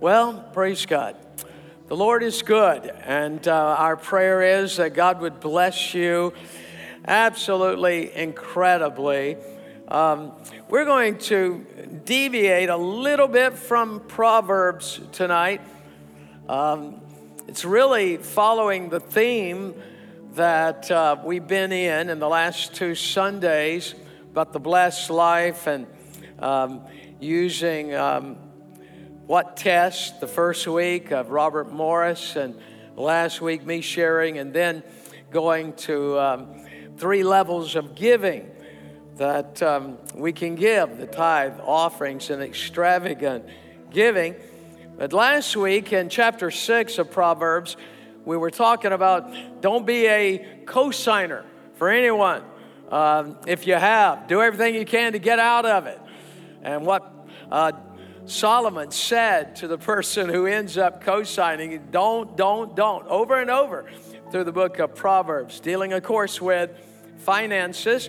Well, praise God. The Lord is good, and uh, our prayer is that God would bless you absolutely incredibly. Um, we're going to deviate a little bit from Proverbs tonight. Um, it's really following the theme that uh, we've been in in the last two Sundays about the blessed life and um, using um, what test the first week of Robert Morris, and last week me sharing, and then going to um, three levels of giving that um, we can give the tithe offerings and extravagant giving. But last week in chapter six of Proverbs, we were talking about don't be a cosigner for anyone. Um, if you have, do everything you can to get out of it. And what uh, Solomon said to the person who ends up co signing, don't, don't, don't, over and over through the book of Proverbs, dealing, of course, with finances,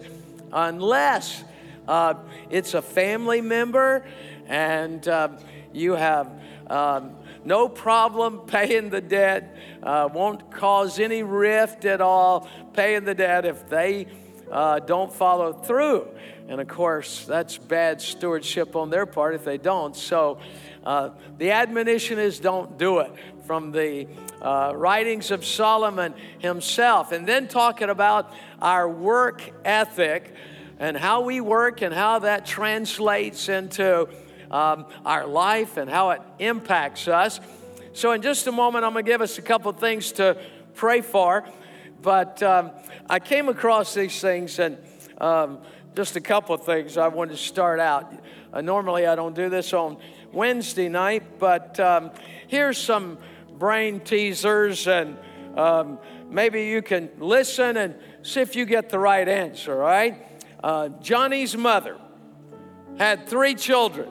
unless uh, it's a family member and uh, you have um, no problem paying the debt, uh, won't cause any rift at all, paying the debt if they uh, don't follow through. And of course, that's bad stewardship on their part if they don't. So uh, the admonition is don't do it from the uh, writings of Solomon himself. And then talking about our work ethic and how we work and how that translates into um, our life and how it impacts us. So, in just a moment, I'm going to give us a couple things to pray for. But um, I came across these things and um, just a couple of things I wanted to start out. Uh, normally, I don't do this on Wednesday night, but um, here's some brain teasers, and um, maybe you can listen and see if you get the right answer, right? Uh, Johnny's mother had three children.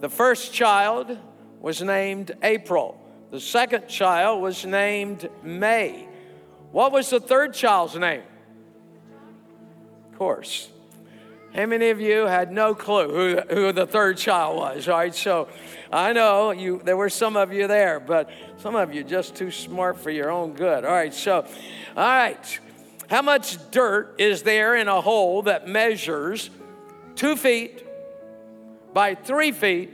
The first child was named April, the second child was named May. What was the third child's name? Course. How many of you had no clue who, who the third child was? right? so I know you. There were some of you there, but some of you just too smart for your own good. All right, so, all right. How much dirt is there in a hole that measures two feet by three feet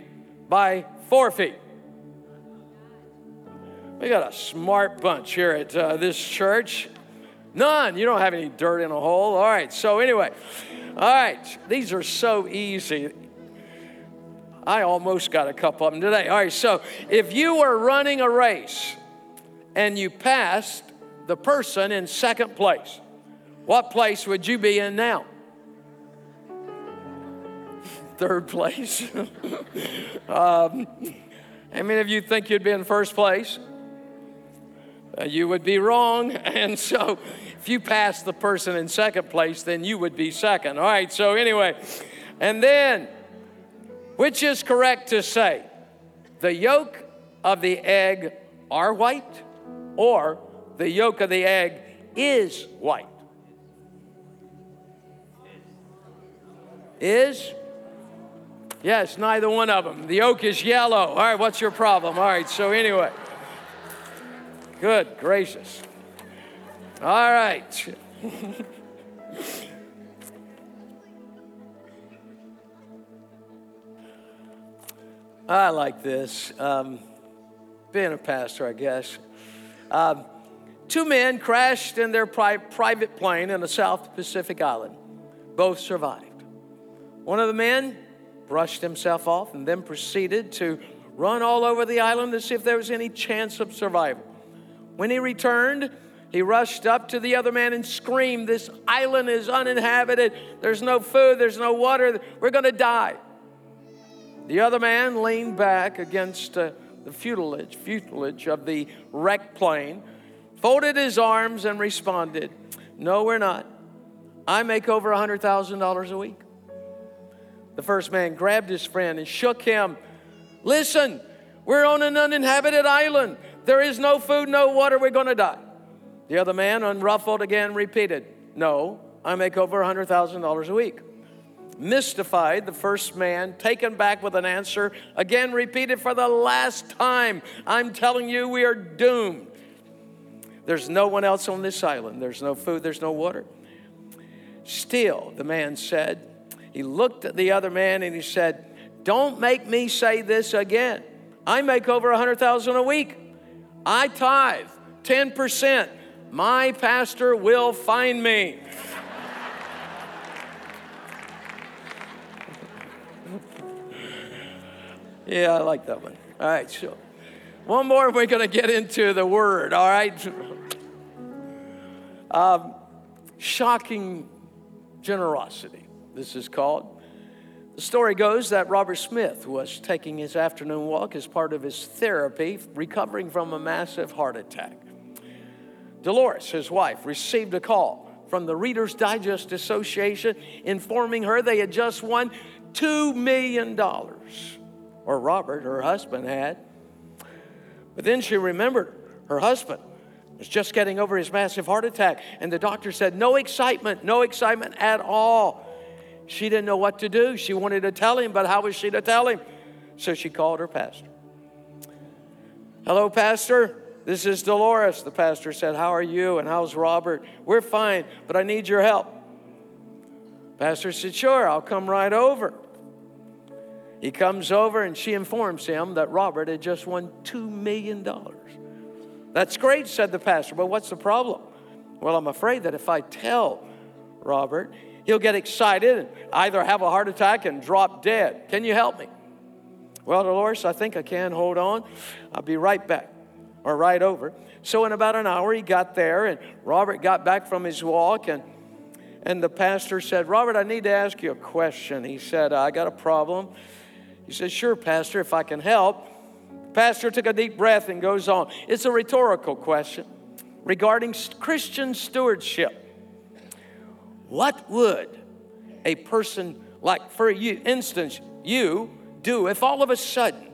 by four feet? We got a smart bunch here at uh, this church. None. You don't have any dirt in a hole. All right. So, anyway, all right. These are so easy. I almost got a couple of them today. All right. So, if you were running a race and you passed the person in second place, what place would you be in now? Third place. um, how many of you think you'd be in first place? Uh, you would be wrong. And so, if you pass the person in second place, then you would be second. All right, so anyway, and then, which is correct to say? The yolk of the egg are white, or the yolk of the egg is white? Is? Yes, neither one of them. The yolk is yellow. All right, what's your problem? All right, so anyway. Good gracious. All right. I like this. Um, being a pastor, I guess. Um, two men crashed in their pri- private plane in a South Pacific island. Both survived. One of the men brushed himself off and then proceeded to run all over the island to see if there was any chance of survival. When he returned, he rushed up to the other man and screamed, This island is uninhabited. There's no food, there's no water. We're going to die. The other man leaned back against uh, the futilage of the wrecked plane, folded his arms, and responded, No, we're not. I make over a $100,000 a week. The first man grabbed his friend and shook him. Listen, we're on an uninhabited island. There is no food, no water, we're going to die. The other man, unruffled again, repeated, No, I make over $100,000 a week. mystified, the first man, taken back with an answer, again repeated for the last time I'm telling you, we are doomed. There's no one else on this island. There's no food, there's no water. Still, the man said, he looked at the other man and he said, Don't make me say this again. I make over a 100,000 a week. I tithe 10%. My pastor will find me. yeah, I like that one. All right, so one more, we're going to get into the word, all right? Um, shocking generosity, this is called. The story goes that Robert Smith was taking his afternoon walk as part of his therapy, recovering from a massive heart attack. Dolores, his wife, received a call from the Reader's Digest Association informing her they had just won $2 million, or Robert, her husband, had. But then she remembered her husband was just getting over his massive heart attack, and the doctor said, No excitement, no excitement at all. She didn't know what to do. She wanted to tell him, but how was she to tell him? So she called her pastor. Hello, Pastor. This is Dolores. The pastor said, How are you? And how's Robert? We're fine, but I need your help. Pastor said, Sure, I'll come right over. He comes over and she informs him that Robert had just won $2 million. That's great, said the pastor, but what's the problem? Well, I'm afraid that if I tell Robert, he'll get excited and either have a heart attack and drop dead. Can you help me? Well, Dolores, I think I can. Hold on. I'll be right back or right over. So, in about an hour, he got there, and Robert got back from his walk, and, and the pastor said, Robert, I need to ask you a question. He said, I got a problem. He said, Sure, Pastor, if I can help. Pastor took a deep breath and goes on. It's a rhetorical question regarding Christian stewardship. What would a person like, for you, instance, you do if all of a sudden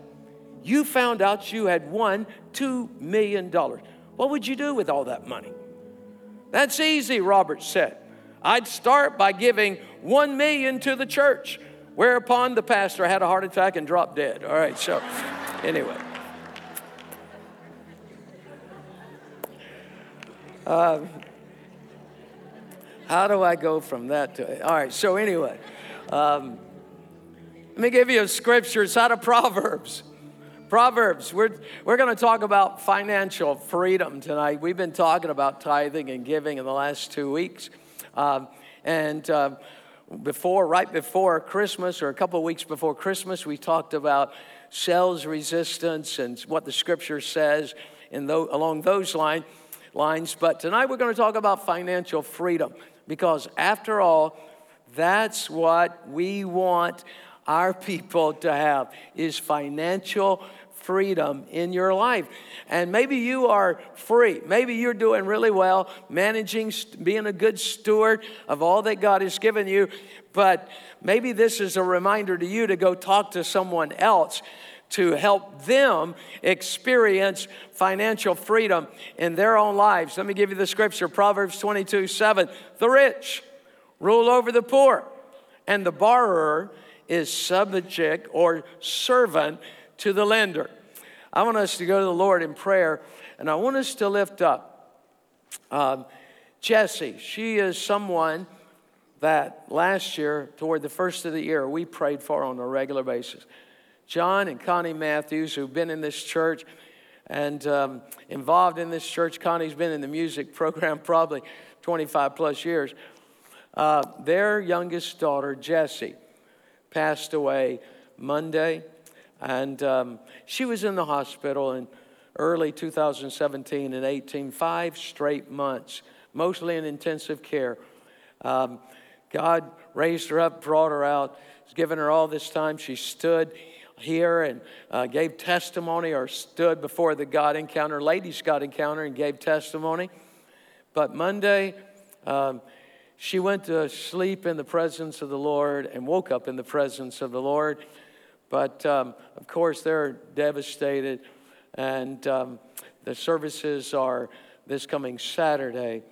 you found out you had won $2 million? What would you do with all that money? That's easy, Robert said. I'd start by giving 1 million to the church, whereupon the pastor had a heart attack and dropped dead. All right, so anyway. Um, how do I go from that to all right? So anyway, um, let me give you a scripture. It's out of Proverbs. Proverbs. We're we're going to talk about financial freedom tonight. We've been talking about tithing and giving in the last two weeks, um, and. Um, before, right before Christmas, or a couple weeks before Christmas, we talked about sales resistance and what the scripture says in along those lines lines. But tonight we're going to talk about financial freedom because, after all, that's what we want our people to have is financial freedom in your life. And maybe you are free. Maybe you're doing really well, managing, being a good steward of all that God has given you. But maybe this is a reminder to you to go talk to someone else to help them experience financial freedom in their own lives. Let me give you the scripture Proverbs 22 7. The rich rule over the poor, and the borrower is subject or servant to the lender. I want us to go to the Lord in prayer, and I want us to lift up um, Jessie. She is someone that last year, toward the first of the year, we prayed for on a regular basis. John and Connie Matthews, who've been in this church and um, involved in this church. Connie's been in the music program probably 25 plus years. Uh, their youngest daughter, Jessie, passed away Monday, and um, she was in the hospital in early 2017 and 18, five straight months, mostly in intensive care. Um, God raised her up, brought her out, has given her all this time. She stood here and uh, gave testimony or stood before the God encounter, ladies' God encounter, and gave testimony. But Monday, um, she went to sleep in the presence of the Lord and woke up in the presence of the Lord. But um, of course, they're devastated, and um, the services are this coming Saturday.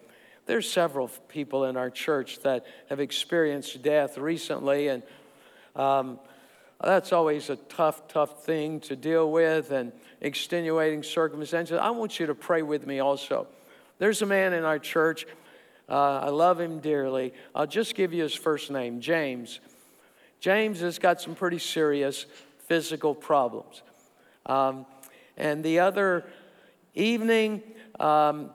There's several people in our church that have experienced death recently, and um, that's always a tough, tough thing to deal with and extenuating circumstances. I want you to pray with me also. There's a man in our church. Uh, I love him dearly. I'll just give you his first name, James. James has got some pretty serious physical problems. Um, and the other evening, um,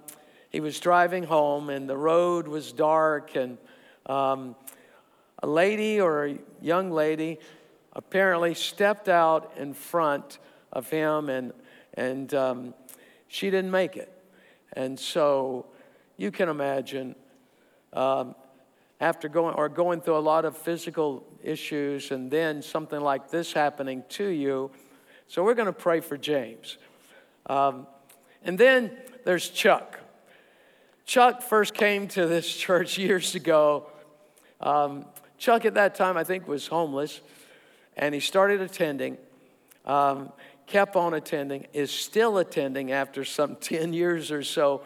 he was driving home, and the road was dark, and um, a lady or a young lady apparently stepped out in front of him, and, and um, she didn't make it. And so you can imagine um, after going or going through a lot of physical issues and then something like this happening to you. So we're going to pray for James. Um, and then there's Chuck. Chuck first came to this church years ago. Um, Chuck at that time, I think, was homeless, and he started attending, um, kept on attending, is still attending after some 10 years or so.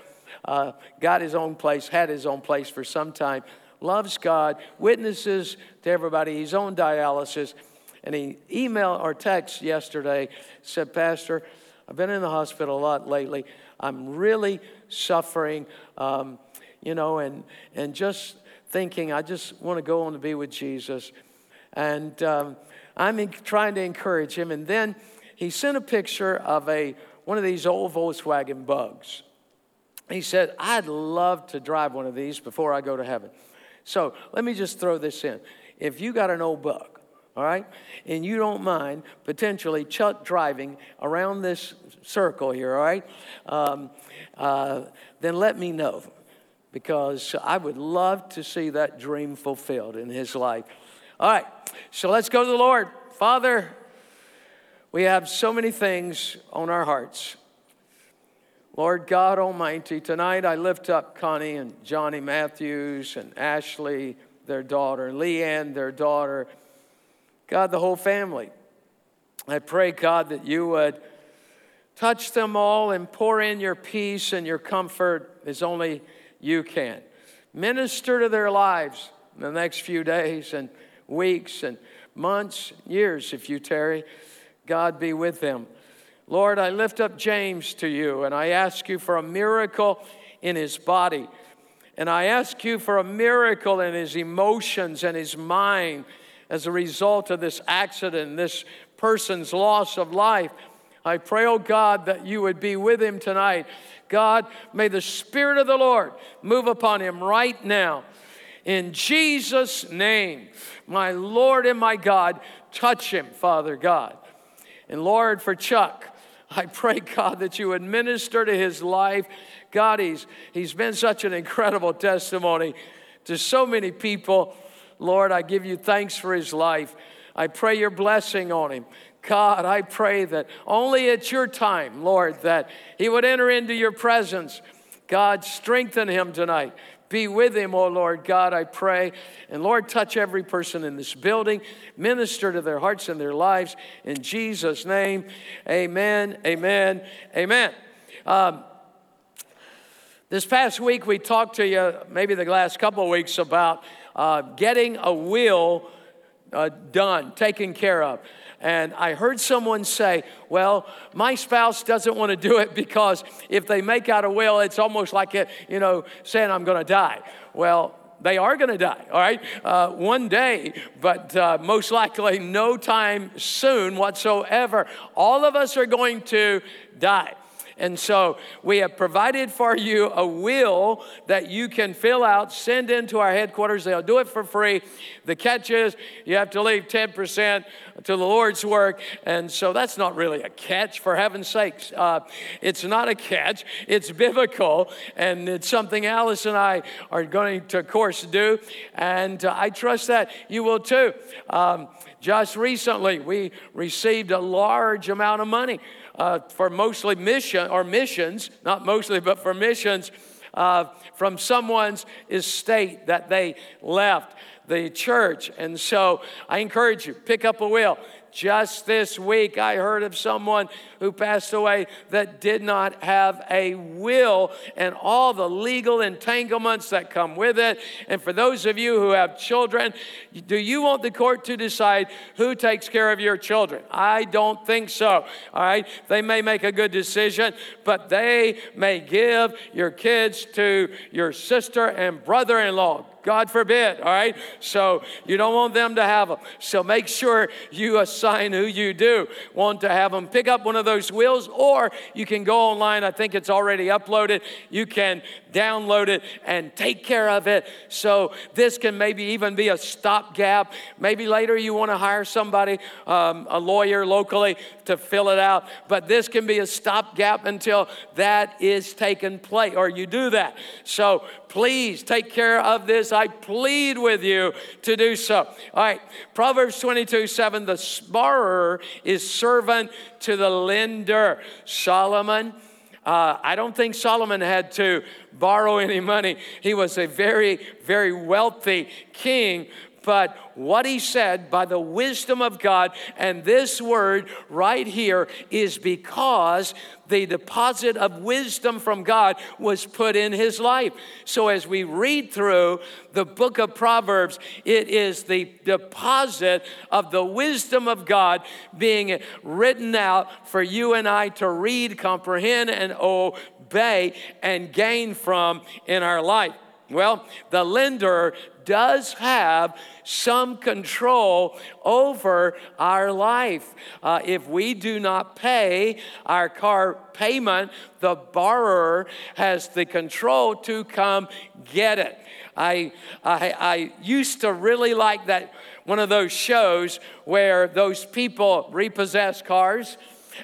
Uh, got his own place, had his own place for some time, loves God, witnesses to everybody. He's on dialysis. And he emailed or text yesterday, said, Pastor, I've been in the hospital a lot lately. I'm really suffering, um, you know, and, and just thinking, I just want to go on to be with Jesus. And um, I'm trying to encourage him. And then he sent a picture of a, one of these old Volkswagen bugs. He said, I'd love to drive one of these before I go to heaven. So let me just throw this in. If you got an old bug, all right? And you don't mind potentially Chuck driving around this circle here, all right? Um, uh, then let me know because I would love to see that dream fulfilled in his life. All right, so let's go to the Lord. Father, we have so many things on our hearts. Lord God Almighty, tonight I lift up Connie and Johnny Matthews and Ashley, their daughter, Leanne, their daughter. God, the whole family. I pray, God, that you would touch them all and pour in your peace and your comfort as only you can. Minister to their lives in the next few days and weeks and months, years, if you tarry. God be with them. Lord, I lift up James to you and I ask you for a miracle in his body. And I ask you for a miracle in his emotions and his mind as a result of this accident, this person's loss of life. I pray, oh God, that you would be with him tonight. God, may the Spirit of the Lord move upon him right now. In Jesus' name, my Lord and my God, touch him, Father God. And Lord, for Chuck, I pray, God, that you would minister to his life. God, he's, he's been such an incredible testimony to so many people. Lord, I give you thanks for his life. I pray your blessing on him. God, I pray that only at your time, Lord, that he would enter into your presence. God, strengthen him tonight. Be with him, oh Lord God, I pray. And Lord, touch every person in this building, minister to their hearts and their lives. In Jesus' name, amen, amen, amen. Um, this past week, we talked to you, maybe the last couple of weeks, about uh, getting a will uh, done, taken care of. And I heard someone say, Well, my spouse doesn't want to do it because if they make out a will, it's almost like, it, you know, saying I'm going to die. Well, they are going to die, all right? Uh, one day, but uh, most likely no time soon whatsoever. All of us are going to die. And so we have provided for you a will that you can fill out, send into our headquarters. They'll do it for free. The catch is you have to leave 10% to the Lord's work. And so that's not really a catch, for heaven's sakes. Uh, it's not a catch, it's biblical. And it's something Alice and I are going to, of course, do. And uh, I trust that you will too. Um, just recently, we received a large amount of money uh, for mostly mission or missions, not mostly, but for missions uh, from someone's estate that they left the church. And so I encourage you, pick up a will, Just this week, I heard of someone who passed away that did not have a will and all the legal entanglements that come with it. And for those of you who have children, do you want the court to decide who takes care of your children? I don't think so. All right. They may make a good decision, but they may give your kids to your sister and brother in law. God forbid, all right? So you don't want them to have them. So make sure you assign who you do want to have them pick up one of those wills, or you can go online. I think it's already uploaded. You can download it and take care of it. So this can maybe even be a stopgap. Maybe later you want to hire somebody, um, a lawyer locally, to fill it out. But this can be a stopgap until that is taken place, or you do that. So please take care of this. I plead with you to do so. All right, Proverbs 22 7 the borrower is servant to the lender. Solomon. Uh, I don't think Solomon had to borrow any money. He was a very, very wealthy king, but what he said by the wisdom of God, and this word right here is because the deposit of wisdom from God was put in his life. So as we read through the book of Proverbs, it is the deposit of the wisdom of God being written out for you and I to read, comprehend, and obey and gain from in our life. Well, the lender does have some control over our life. Uh, if we do not pay our car payment, the borrower has the control to come get it. I, I, I used to really like that one of those shows where those people repossess cars.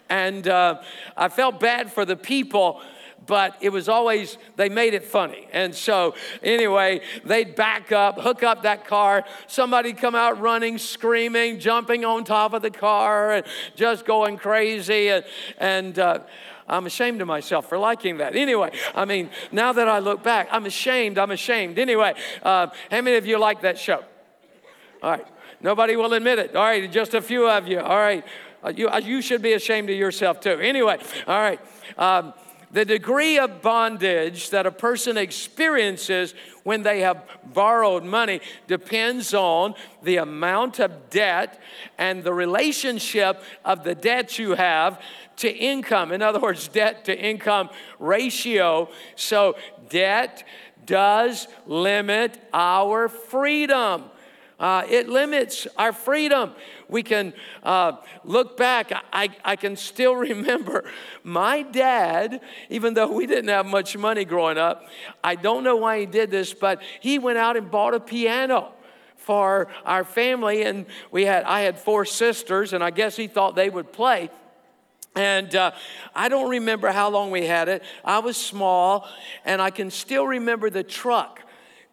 And uh, I felt bad for the people but it was always, they made it funny. And so, anyway, they'd back up, hook up that car, somebody come out running, screaming, jumping on top of the car, and just going crazy. And, and uh, I'm ashamed of myself for liking that. Anyway, I mean, now that I look back, I'm ashamed, I'm ashamed. Anyway, uh, how many of you like that show? All right. Nobody will admit it. All right, just a few of you. All right. Uh, you, uh, you should be ashamed of yourself too. Anyway, all right. Um, the degree of bondage that a person experiences when they have borrowed money depends on the amount of debt and the relationship of the debt you have to income. In other words, debt to income ratio. So, debt does limit our freedom. Uh, it limits our freedom. We can uh, look back. I, I can still remember my dad, even though we didn't have much money growing up, I don't know why he did this, but he went out and bought a piano for our family and we had i had four sisters and i guess he thought they would play and uh, I don't remember how long we had it. I was small, and I can still remember the truck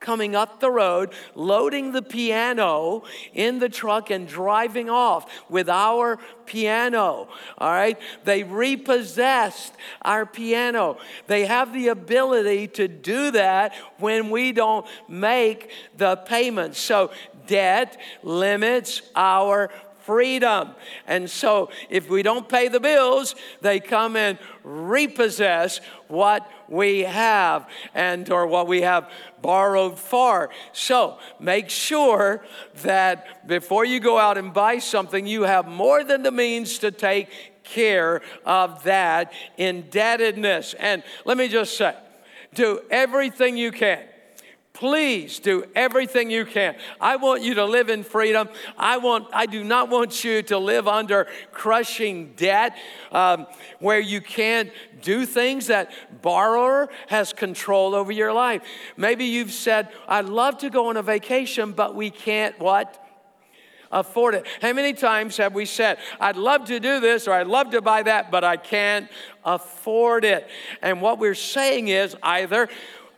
coming up the road, loading the piano in the truck and driving off with our piano. All right? They repossessed our piano. They have the ability to do that when we don't make the payments. So, debt limits our freedom. And so, if we don't pay the bills, they come and repossess what we have and or what we have borrowed for. So, make sure that before you go out and buy something, you have more than the means to take care of that indebtedness. And let me just say, do everything you can Please do everything you can. I want you to live in freedom. I want. I do not want you to live under crushing debt, um, where you can't do things that borrower has control over your life. Maybe you've said, "I'd love to go on a vacation, but we can't." What? afford it. How many times have we said, I'd love to do this or I'd love to buy that, but I can't afford it? And what we're saying is either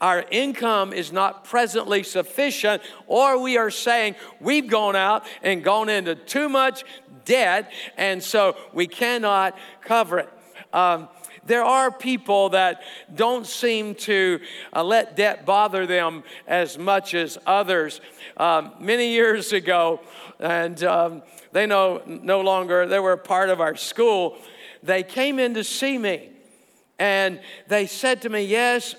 our income is not presently sufficient, or we are saying we've gone out and gone into too much debt, and so we cannot cover it. Um, there are people that don't seem to uh, let debt bother them as much as others. Um, many years ago, and um, they know no longer, they were a part of our school. They came in to see me and they said to me, Yes,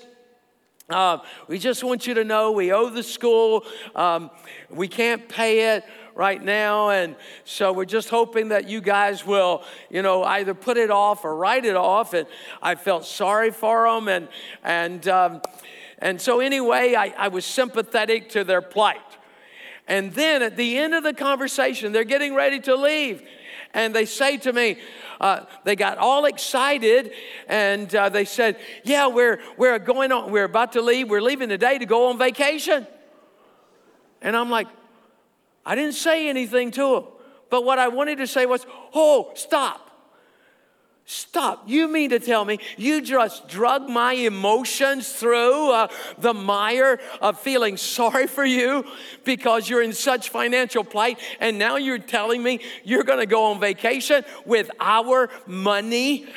uh, we just want you to know we owe the school. Um, we can't pay it right now. And so we're just hoping that you guys will, you know, either put it off or write it off. And I felt sorry for them. And, and, um, and so, anyway, I, I was sympathetic to their plight. And then at the end of the conversation, they're getting ready to leave. And they say to me, uh, they got all excited and uh, they said, Yeah, we're, we're going on, we're about to leave. We're leaving today to go on vacation. And I'm like, I didn't say anything to them. But what I wanted to say was, Oh, stop. Stop. You mean to tell me you just drug my emotions through uh, the mire of feeling sorry for you because you're in such financial plight, and now you're telling me you're going to go on vacation with our money?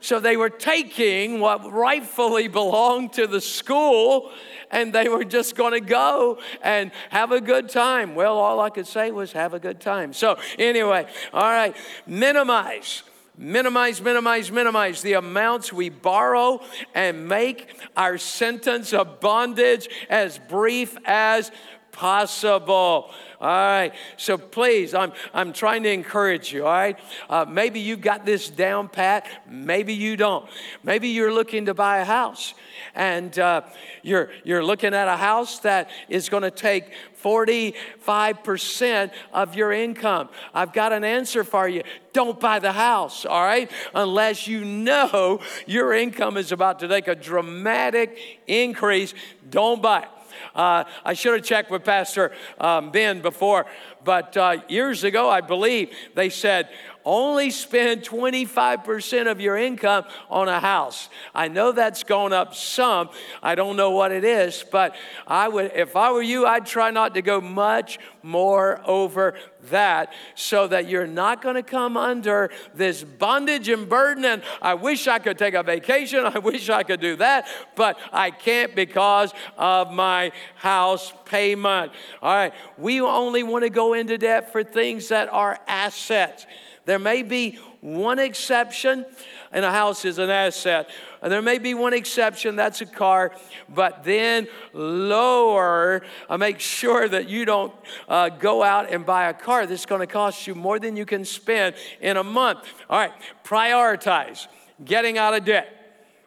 So they were taking what rightfully belonged to the school and they were just going to go and have a good time. Well, all I could say was have a good time. So, anyway, all right, minimize minimize, minimize, minimize the amounts we borrow and make our sentence of bondage as brief as possible. All right. So please, I'm, I'm trying to encourage you. All right. Uh, maybe you got this down pat. Maybe you don't. Maybe you're looking to buy a house and uh, you're, you're looking at a house that is going to take 45% of your income. I've got an answer for you. Don't buy the house, all right? Unless you know your income is about to take a dramatic increase, don't buy it. Uh, I should have checked with Pastor um, Ben before, but uh, years ago, I believe they said only spend 25% of your income on a house. I know that's gone up some. I don't know what it is, but I would if I were you, I'd try not to go much more over that so that you're not going to come under this bondage and burden and I wish I could take a vacation, I wish I could do that, but I can't because of my house payment. All right, we only want to go into debt for things that are assets. There may be one exception, and a house is an asset. And there may be one exception, that's a car, but then lower, uh, make sure that you don't uh, go out and buy a car that's to cost you more than you can spend in a month. All right, prioritize getting out of debt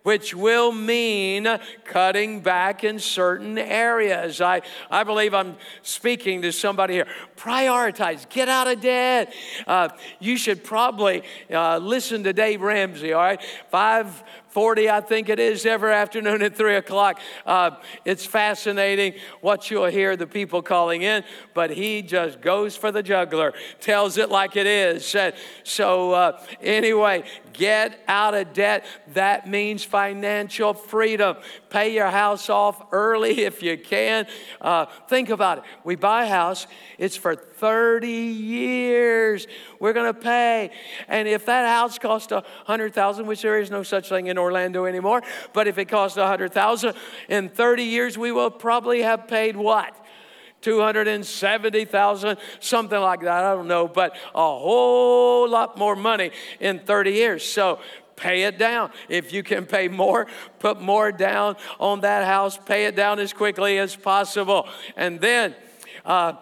which will mean cutting back in certain areas. I, I believe I'm speaking to somebody here. Prioritize, get out of debt. Uh, you should probably uh, listen to Dave Ramsey, all right? Five 40, I think it is, every afternoon at 3 o'clock. Uh, it's fascinating what you'll hear the people calling in, but he just goes for the juggler, tells it like it is. So, uh, anyway, get out of debt. That means financial freedom. Pay your house off early if you can. Uh, think about it. We buy a house, it's for 30 years. We're going to pay. And if that house costs a 100000 which there is no such thing in Orlando anymore, but if it costs a 100000 in 30 years, we will probably have paid what? 270,000, something like that. I don't know, but a whole lot more money in 30 years. So pay it down. If you can pay more, put more down on that house, pay it down as quickly as possible. And then uh,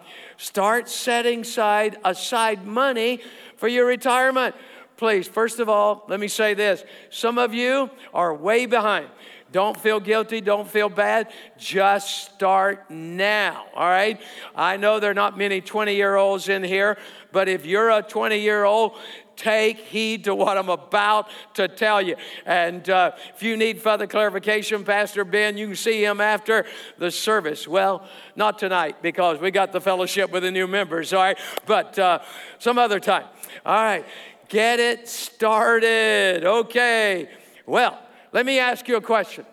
start setting aside, money for your retirement. Please, first of all, let me say this. Some of you are way behind. Don't feel guilty. Don't feel bad. Just start now. All right. I know there are not many 20 year olds in here, but if you're a 20 year old, take heed to what I'm about to tell you. And uh, if you need further clarification, Pastor Ben, you can see him after the service. Well, not tonight because we got the fellowship with the new members, all right? But uh, some other time. All right, get it started. Okay. Well, let me ask you a question.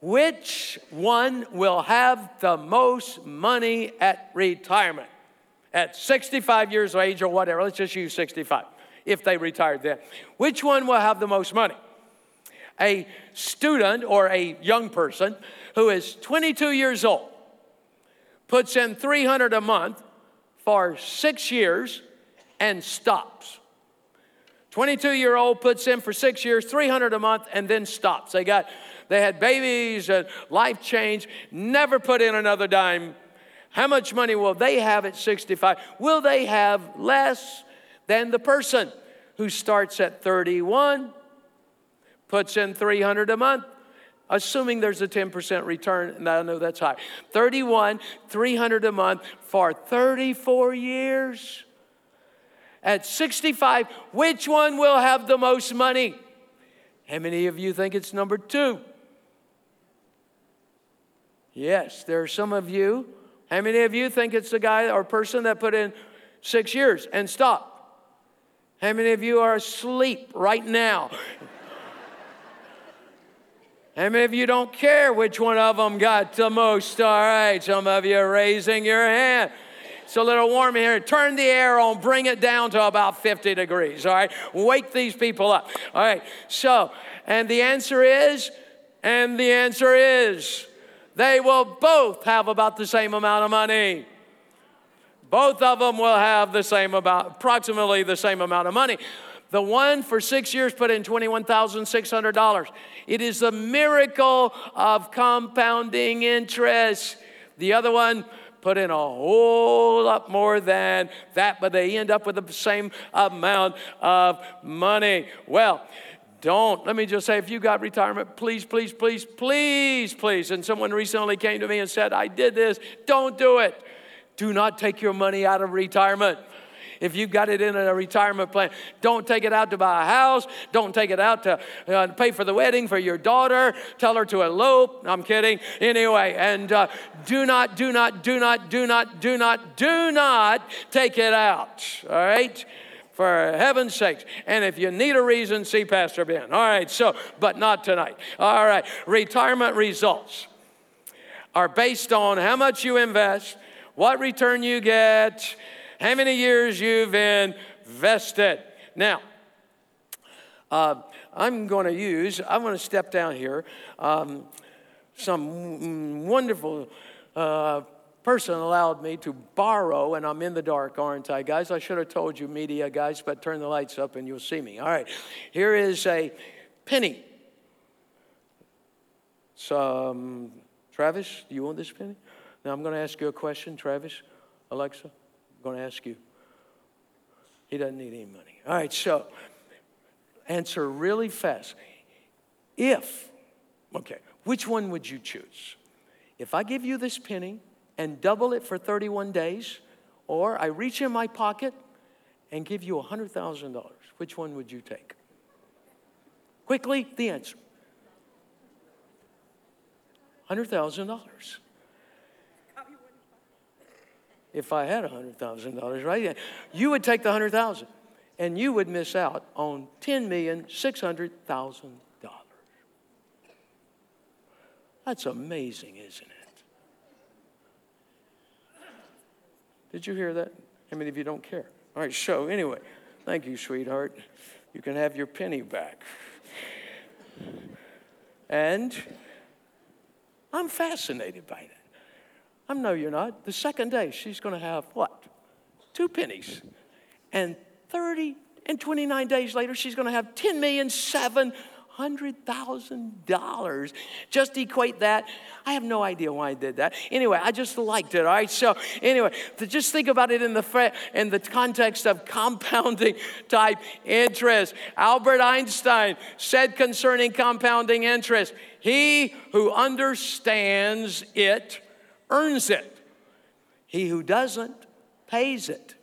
Which one will have the most money at retirement? At 65 years of age or whatever, let's just use 65. if they retired then. Which one will have the most money? A student or a young person who is 22 years old puts in 300 a month for six years and stops. 22 year old puts in for six years, 300 a month, and then stops. They got, they had babies and life change, never put in another dime. How much money will they have at 65? Will they have less than the person who starts at 31, puts in 300 a month, assuming there's a 10% return, and I know that's high. 31, 300 a month for 34 years. At 65, which one will have the most money? How many of you think it's number two? Yes, there are some of you. How many of you think it's the guy or person that put in six years and stopped? How many of you are asleep right now? How many of you don't care which one of them got the most? All right, some of you are raising your hand. It's a little warm here. Turn the air on, bring it down to about 50 degrees. All right, wake these people up. All right, so, and the answer is, and the answer is, they will both have about the same amount of money. Both of them will have the same amount, approximately the same amount of money. The one for six years put in $21,600. It is the miracle of compounding interest. The other one put in a whole lot more than that, but they end up with the same amount of money. Well, don't. Let me just say, if you got retirement, please, please, please, please, please. And someone recently came to me and said, I did this. Don't do it. Do not take your money out of retirement. If you've got it in a retirement plan, don't take it out to buy a house. Don't take it out to uh, pay for the wedding for your daughter. Tell her to elope. I'm kidding. Anyway, and uh, do not, do not, do not, do not, do not, do not take it out. All right? For heaven's sakes. And if you need a reason, see Pastor Ben. All right, so, but not tonight. All right, retirement results are based on how much you invest, what return you get, how many years you've invested. Now, uh, I'm going to use, I'm going to step down here, um, some wonderful uh, person allowed me to borrow, and I'm in the dark, aren't I, guys? I should have told you, media guys, but turn the lights up and you'll see me. All right, here is a penny. Um, Travis, do you want this penny? Now I'm going to ask you a question, Travis, Alexa. I'm going to ask you. He doesn't need any money. All right, so answer really fast. If, okay, which one would you choose? If I give you this penny and double it for 31 days, or I reach in my pocket and give you $100,000, which one would you take? Quickly, the answer $100,000 if I had $100,000, right? You would take the 100,000 and you would miss out on $10,600,000. That's amazing, isn't it? Did you hear that? How many of you don't care? All right, so anyway, thank you, sweetheart. You can have your penny back. And I'm fascinated by that. I know you're not. The second day, she's going to have what? Two pennies. And 30 and 29 days later, she's going to have 10 million seven hundred thousand dollars. Just equate that. I have no idea why I did that. Anyway, I just liked it. All right. So anyway, to just think about it in the in the context of compounding type interest. Albert Einstein said concerning compounding interest, "He who understands it." earns it. He who doesn't pays it.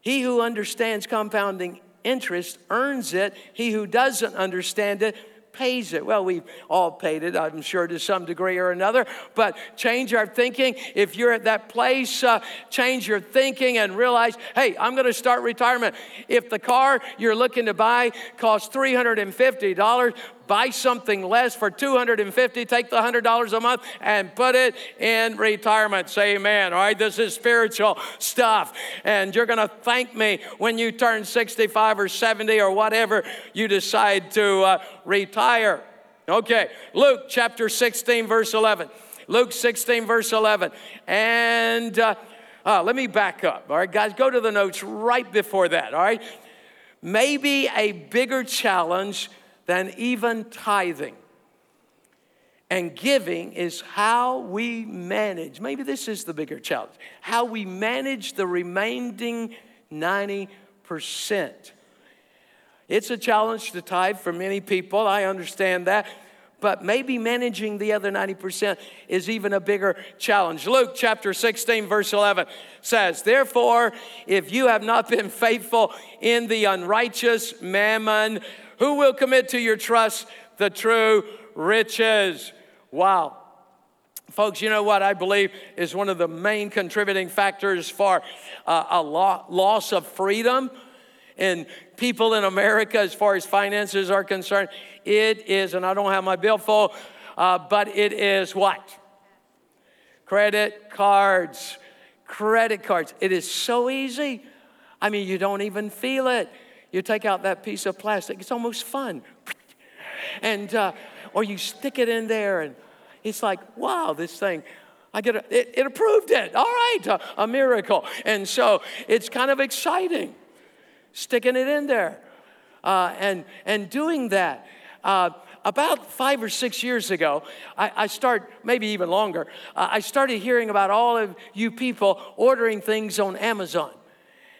He who understands compounding interest earns it. He who doesn't understand it pays it. Well, we've all paid it, I'm sure, to some degree or another, but change our thinking. If you're at that place, uh, change your thinking and realize, hey, I'm going to start retirement. If the car you're looking to buy costs $350, buy something less for 250, take the $100 a month and put it in retirement. Say amen. All right, this is spiritual stuff. And you're going to thank me when you turn 65 or 70 or whatever you decide to uh, retire. Okay, Luke chapter 16, verse 11. Luke 16, verse 11. And uh, uh, let me back up. All right, guys, go to the notes right before that. All right, maybe a bigger challenge than even tithing and giving is how we manage. Maybe this is the bigger challenge how we manage the remaining 90%. It's a challenge to tithe for many people. I understand that but maybe managing the other 90% is even a bigger challenge. Luke chapter 16, verse 11 says, Therefore, if you have not been faithful in the unrighteous mammon, who will commit to your trust the true riches? Wow. Folks, you know what I believe is one of the main contributing factors for uh, a lo- loss of freedom in people in America as far as finances are concerned it is, and I don't have my billfold, uh, but it is what? Credit cards. Credit cards. It is so easy. I mean, you don't even feel it. You take out that piece of plastic, it's almost fun. And, uh, or you stick it in there, and it's like, wow, this thing. I get a, it, it approved it. All right, a, a miracle. And so it's kind of exciting sticking it in there uh, and, and doing that. Uh, about five or six years ago, I, I start, maybe even longer, uh, I started hearing about all of you people ordering things on Amazon.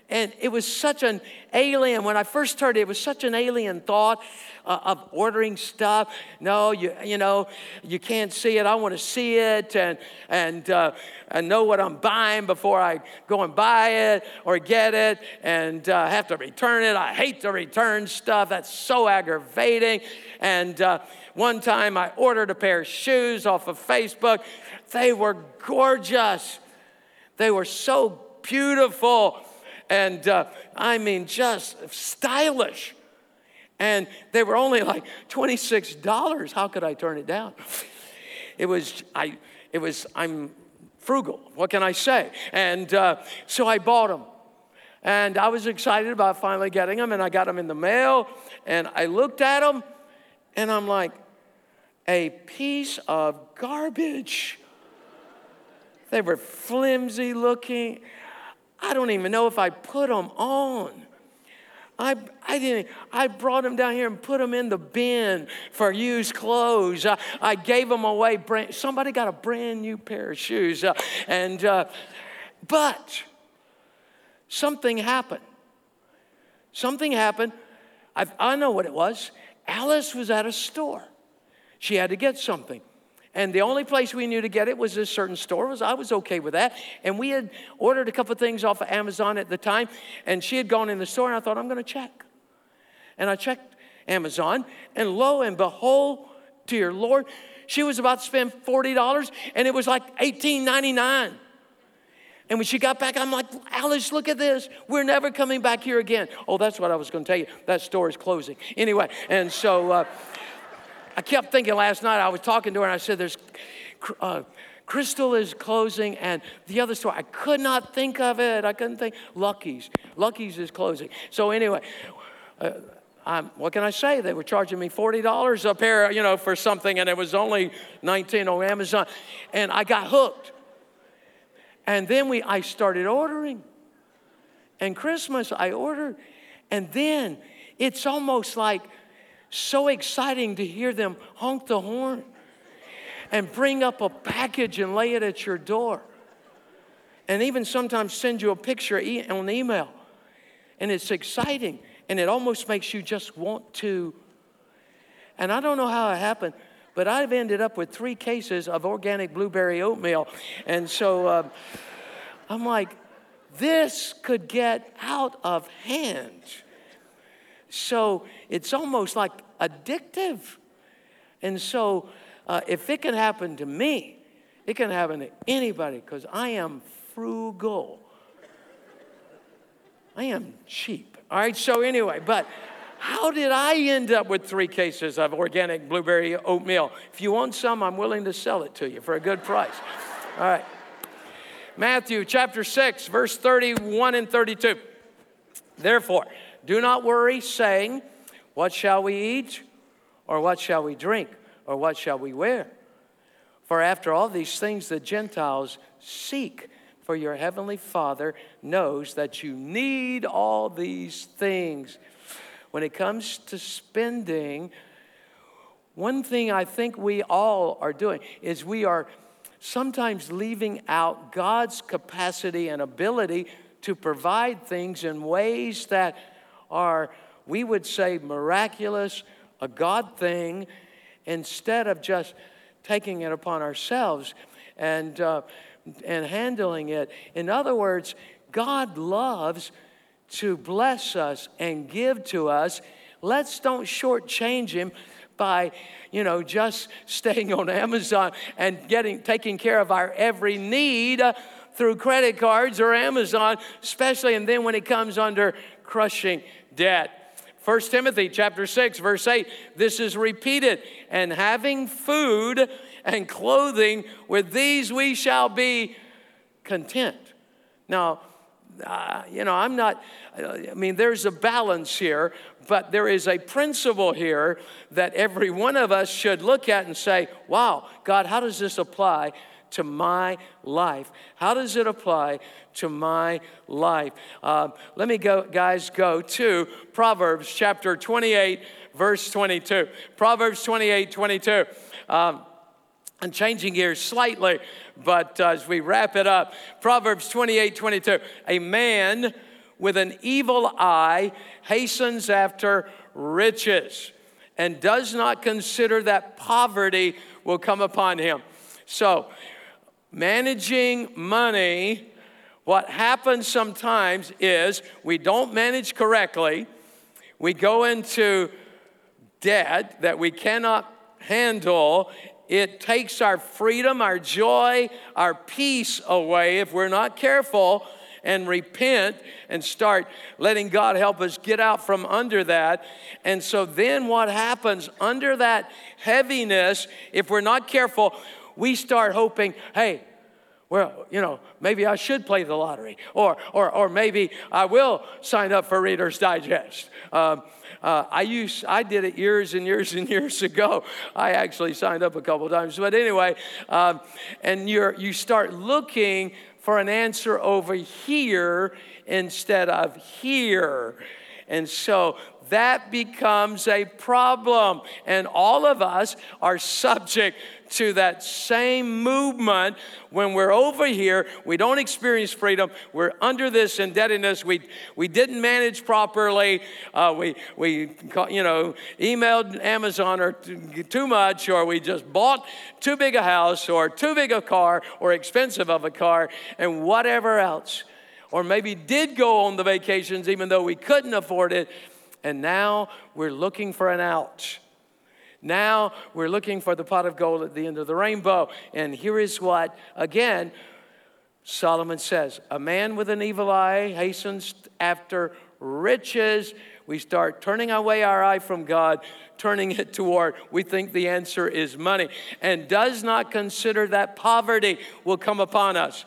And it was such an alien, when I first heard it, it was such an alien thought uh, of ordering stuff. No, you, you know, you can't see it. I want to see it and, and, uh, and know what I'm buying before I go and buy it or get it and uh, have to return it. I hate to return stuff. That's so aggravating. And uh, one time I ordered a pair of shoes off of Facebook. They were gorgeous. They were so beautiful and uh, I mean, just stylish. And they were only like $26. How could I turn it down? It was, I, it was, I'm frugal. What can I say? And uh, so I bought them. And I was excited about finally getting them, and I got them in the mail. And I looked at them, and I'm like, a piece of garbage. They were flimsy looking. I don't even know if I put them on. I, I didn't, I brought them down here and put them in the bin for used clothes. I, I gave them away. Brand, somebody got a brand new pair of shoes. Uh, and, uh, but something happened. Something happened. I, I know what it was. Alice was at a store. She had to get something. And the only place we knew to get it was this certain store. Was I was okay with that. And we had ordered a couple of things off of Amazon at the time, and she had gone in the store, and I thought, I'm going to check. And I checked Amazon, and lo and behold, dear Lord, she was about to spend $40, and it was like $18.99. And when she got back, I'm like, Alice, look at this. We're never coming back here again. Oh, that's what I was going to tell you. That store is closing. Anyway, and so. Uh, I kept thinking last night, I was talking to her and I said, There's uh, Crystal is closing and the other store. I could not think of it. I couldn't think. Lucky's. Lucky's is closing. So, anyway, uh, what can I say? They were charging me $40 a pair, you know, for something, and it was only 19 on Amazon. And I got hooked. And then we, I started ordering. And Christmas, I ordered. And then it's almost like so exciting to hear them honk the horn and bring up a package and lay it at your door. And even sometimes send you a picture on email. And it's exciting. And it almost makes you just want to. And I don't know how it happened, but I've ended up with three cases of organic blueberry oatmeal. And so uh, I'm like, this could get out of hand. So it's almost like addictive. And so uh, if it can happen to me, it can happen to anybody because I am frugal. I am cheap. All right, so anyway, but how did I end up with three cases of organic blueberry oatmeal? If you want some, I'm willing to sell it to you for a good price. All right. Matthew chapter 6, verse 31 and 32. Therefore, do not worry, saying, What shall we eat? Or what shall we drink? Or what shall we wear? For after all these things the Gentiles seek, for your heavenly Father knows that you need all these things. When it comes to spending, one thing I think we all are doing is we are sometimes leaving out God's capacity and ability to provide things in ways that are, we would say, miraculous, a God thing, instead of just taking it upon ourselves and, uh, and handling it. In other words, God loves to bless us and give to us. Let's don't shortchange Him by, you know, just staying on Amazon and getting taking care of our every need uh, through credit cards or Amazon, especially and then when it comes under crushing debt. 1 Timothy chapter 6 verse 8 this is repeated and having food and clothing with these we shall be content. Now, uh, you know, I'm not, I mean, there's a balance here, but there is a principle here that every one of us should look at and say, wow, God, how does this apply to my life? How does it apply to my life? Uh, let me go, guys, go to Proverbs chapter 28, verse 22. Proverbs 28, 22. Um, I'm changing gears slightly, but uh, as we wrap it up, Proverbs 28 22. A man with an evil eye hastens after riches and does not consider that poverty will come upon him. So, managing money, what happens sometimes is we don't manage correctly, we go into debt that we cannot handle, it takes our freedom, our joy, our peace away if we're not careful and repent and start letting God help us get out from under that. And so then what happens under that heaviness, if we're not careful, we start hoping, hey, well, you know, maybe I should play the lottery, or, or, or maybe I will sign up for Reader's Digest. Um, uh, I used, I did it years and years and years ago. I actually signed up a couple times, but anyway, um, and you're, you start looking for an answer over here instead of here. And so that becomes a problem. And all of us are subject to that same movement when we're over here. We don't experience freedom. We're under this indebtedness. We, we didn't manage properly. Uh, we, we, you know, emailed Amazon or too much, or we just bought too big a house, or too big a car, or expensive of a car, and whatever else. Or maybe did go on the vacations even though we couldn't afford it. And now we're looking for an out. Now we're looking for the pot of gold at the end of the rainbow. And here is what, again, Solomon says A man with an evil eye hastens after riches. We start turning away our eye from God, turning it toward, we think the answer is money, and does not consider that poverty will come upon us.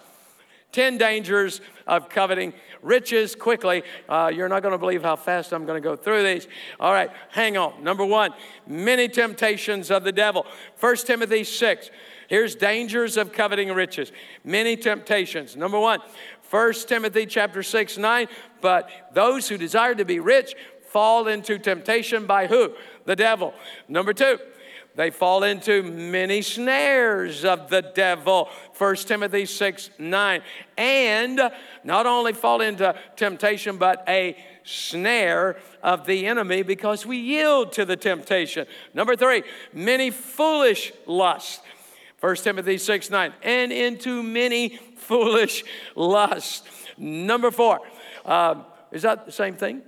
10 dangers of coveting riches quickly. Uh, you're not going to believe how fast I'm going to go through these. All right, hang on. Number one, many temptations of the devil. 1 Timothy 6. Here's dangers of coveting riches. Many temptations. Number one, 1 Timothy chapter 6, 9. But those who desire to be rich fall into temptation by who? The devil. Number two, they fall into many snares of the devil. 1 Timothy 6 9. And not only fall into temptation, but a snare of the enemy because we yield to the temptation. Number three, many foolish lusts. 1 Timothy 6 9. And into many foolish lusts. Number four, um, is that the same thing?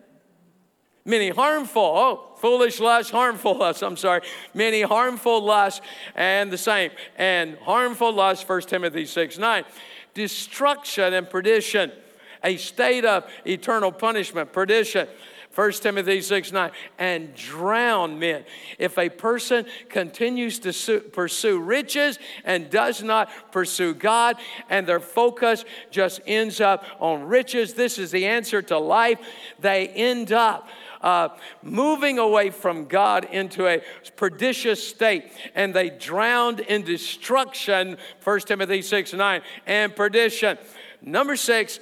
Many harmful, oh, foolish lust, harmful lust, I'm sorry. Many harmful lusts, and the same. And harmful lust, 1 Timothy 6 9. Destruction and perdition, a state of eternal punishment, perdition. 1 Timothy 6 9, and drown men. If a person continues to pursue riches and does not pursue God, and their focus just ends up on riches, this is the answer to life. They end up uh, moving away from God into a pernicious state, and they drowned in destruction, 1 Timothy 6 9, and perdition. Number six,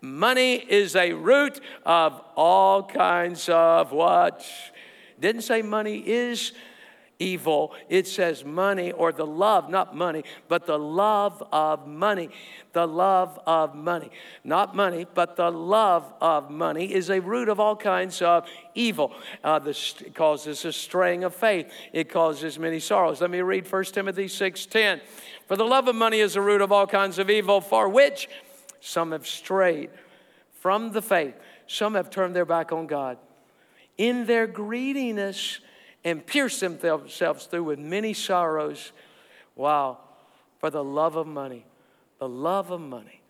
money is a root of all kinds of what? Didn't say money is evil. It says money or the love, not money, but the love of money. The love of money. Not money, but the love of money is a root of all kinds of evil. Uh, this causes a straying of faith. It causes many sorrows. Let me read 1 Timothy 6.10. For the love of money is a root of all kinds of evil, for which some have strayed from the faith, some have turned their back on God. In their greediness, and pierced themselves through with many sorrows. Wow, for the love of money, the love of money.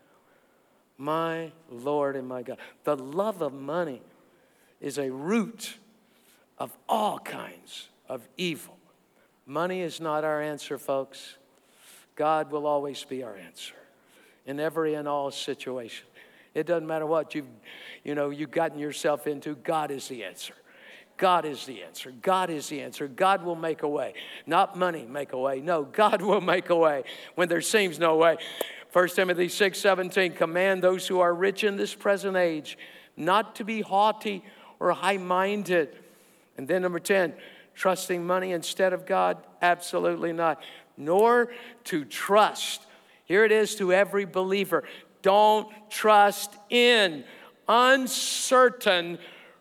My Lord and my God. The love of money is a root of all kinds of evil. Money is not our answer, folks. God will always be our answer in every and all situation. It doesn't matter what you've, you know, you've gotten yourself into, God is the answer. God is the answer. God is the answer. God will make a way. Not money make a way. No, God will make a way when there seems no way. 1 Timothy 6 17, command those who are rich in this present age not to be haughty or high minded. And then number 10, trusting money instead of God? Absolutely not. Nor to trust. Here it is to every believer. Don't trust in uncertain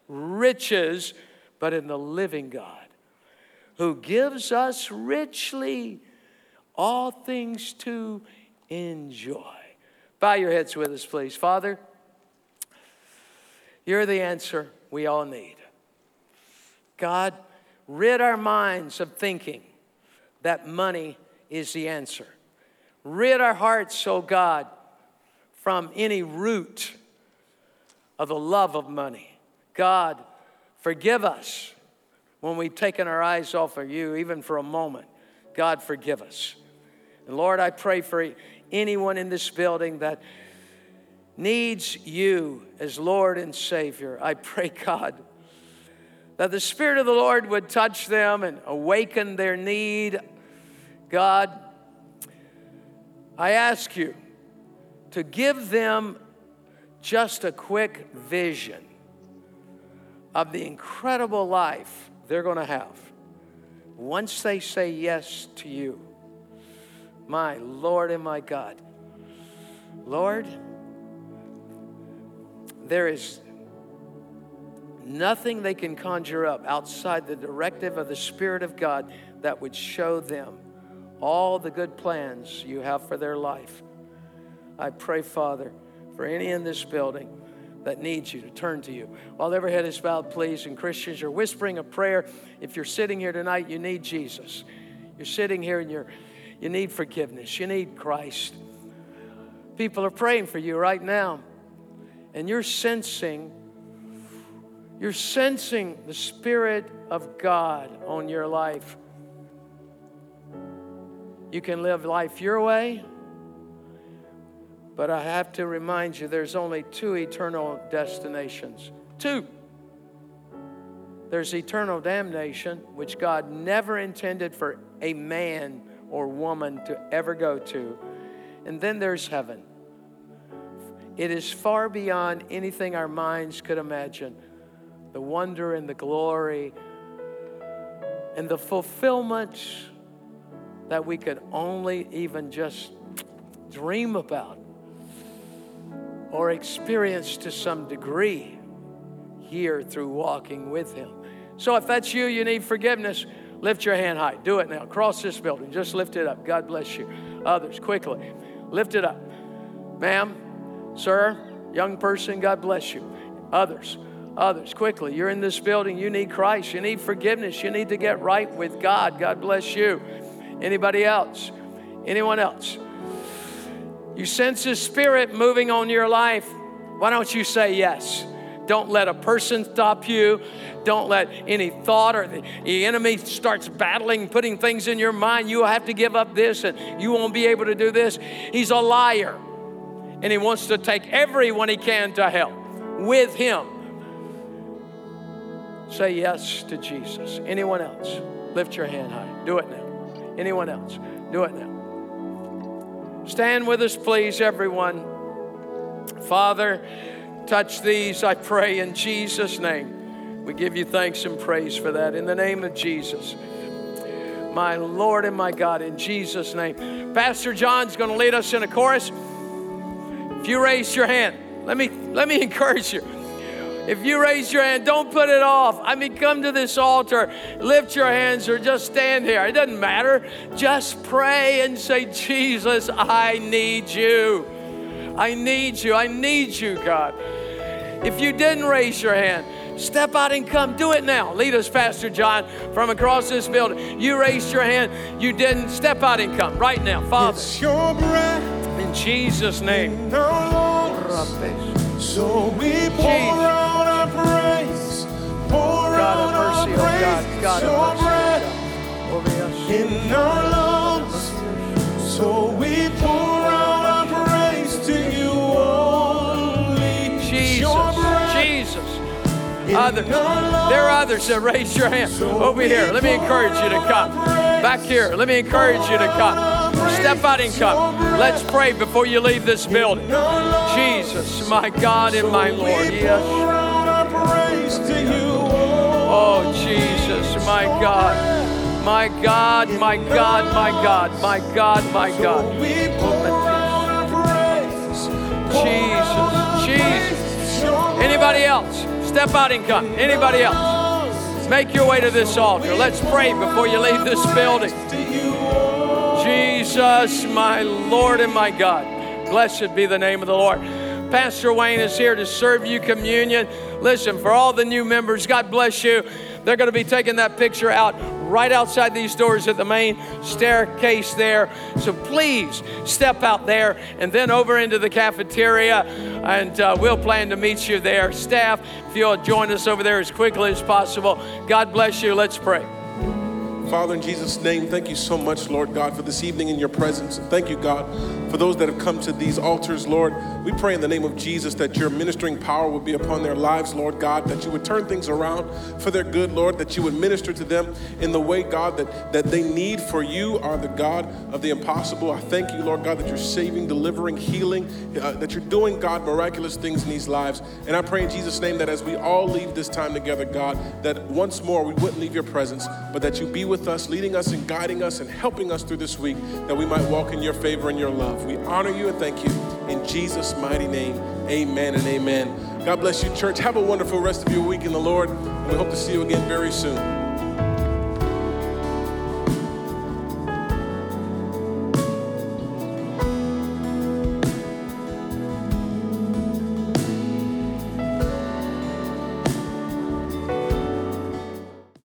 riches but in the living God who gives us richly all things to enjoy. Bow your heads with us, please. Father, you're the answer we all need. God, rid our minds of thinking that money is the answer. Rid our hearts, oh God, from any root of the love of money. God, Forgive us when we've taken our eyes off of you, even for a moment. God, forgive us. And Lord, I pray for anyone in this building that needs you as Lord and Savior. I pray, God, that the Spirit of the Lord would touch them and awaken their need. God, I ask you to give them just a quick vision of the incredible life they're going to have once they say yes to you. My Lord and my God. Lord, there is nothing they can conjure up outside the directive of the Spirit of God that would show them all the good plans you have for their life. I pray, Father, for any in this building that needs you to turn to you. While every head is bowed, please, and Christians, you're whispering a prayer. If you're sitting here tonight, you need Jesus. You're sitting here and you're, you need forgiveness. You need Christ. People are praying for you right now, and you're sensing, you're sensing the Spirit of God on your life. You can live life your way but I have to remind you there's only two eternal destinations. Two. There's eternal damnation, which God never intended for a man or woman to ever go to. And then there's heaven. It is far beyond anything our minds could imagine. The wonder and the glory and the fulfillment that we could only even just dream about or experienced to some degree here through walking with Him. So if that's you, you need forgiveness, lift your hand high. Do it now. Cross this building. Just lift it up. God bless you. Others, quickly. Lift it up. Ma'am, sir, young person, God bless you. Others, others, quickly. You're in this building. You need Christ. You need forgiveness. You need to get right with God. God bless you. Anybody else? Anyone else? You sense His Spirit moving on your life. Why don't you say yes? Don't let a person stop you. Don't let any thought or the, enemy starts battling, putting things in your mind. You will have to give up this and you won't be able to do this. He's a liar. And he wants to take everyone he can to hell with him. Say yes to Jesus. Anyone else? Lift your hand high. Do it now. Anyone else? Do it now. Stand with us, please, everyone. Father, touch these, I pray, in Jesus' name. We give you thanks and praise for that. In the name of Jesus. My Lord and my God, in Jesus' name. Pastor John's going to lead us in a chorus. If you raise your hand, let me, let me encourage you. If you raise your hand, don't put it off. I mean, come to this altar, lift your hands, or just stand here. It doesn't matter. Just pray and say, Jesus, I need you. I need you. I need you, God. If you didn't raise your hand, step out and come. Do it now. Lead us, Pastor John, from across this building. You raised your hand. You didn't. Step out and come right now, Father. It's your breath In Jesus' name. Our. So we pour Jesus. out our praise. Pour God out have mercy, our oh God. praise. God It's your breath God. In our lungs. So we pour out our praise to you only. Jesus, Jesus. Others, there are others that raise your hand over here. Let me encourage you to come. Back here, let me encourage you to come. Step out and come. Let's pray before you leave this building. Jesus, my God and my Lord. Yes. pour out our praise to you oh. oh, Jesus, my God. My God, my God, my God, my God, my God. We pour out our praise. Jesus, Jesus. Anybody else? Step out and come. Anybody else? Make your way to this altar. Let's pray before you leave this building. Oh. Jesus, my Lord and my God. Blessed be the name of the Lord. Pastor Wayne is here to serve you communion. Listen, for all the new members, God bless you. They're going to be taking that picture out right outside these doors at the main staircase there. So please step out there and then over into the cafeteria, and uh, we'll plan to meet you there. Staff, if you'll join us over there as quickly as possible. God bless you. Let's pray. Father, in Jesus' name, thank you so much, Lord God, for this evening in your presence. And thank you, God, for those that have come to these altars, Lord. We pray in the name of Jesus that your ministering power would be upon their lives, Lord God, that you would turn things around for their good, Lord, that you would minister to them in the way, God, that, that they need, for you are the God of the impossible. I thank you, Lord God, that you're saving, delivering, healing, uh, that you're doing, God, miraculous things in these lives. And I pray in Jesus' name that as we all leave this time together, God, that once more we wouldn't leave your presence, but that you be with us, leading us and guiding us and helping us through this week, that we might walk in your favor and your love. We honor you and thank you. In Jesus' mighty name, amen and amen. God bless you, church. Have a wonderful rest of your week in the Lord, we hope to see you again very soon.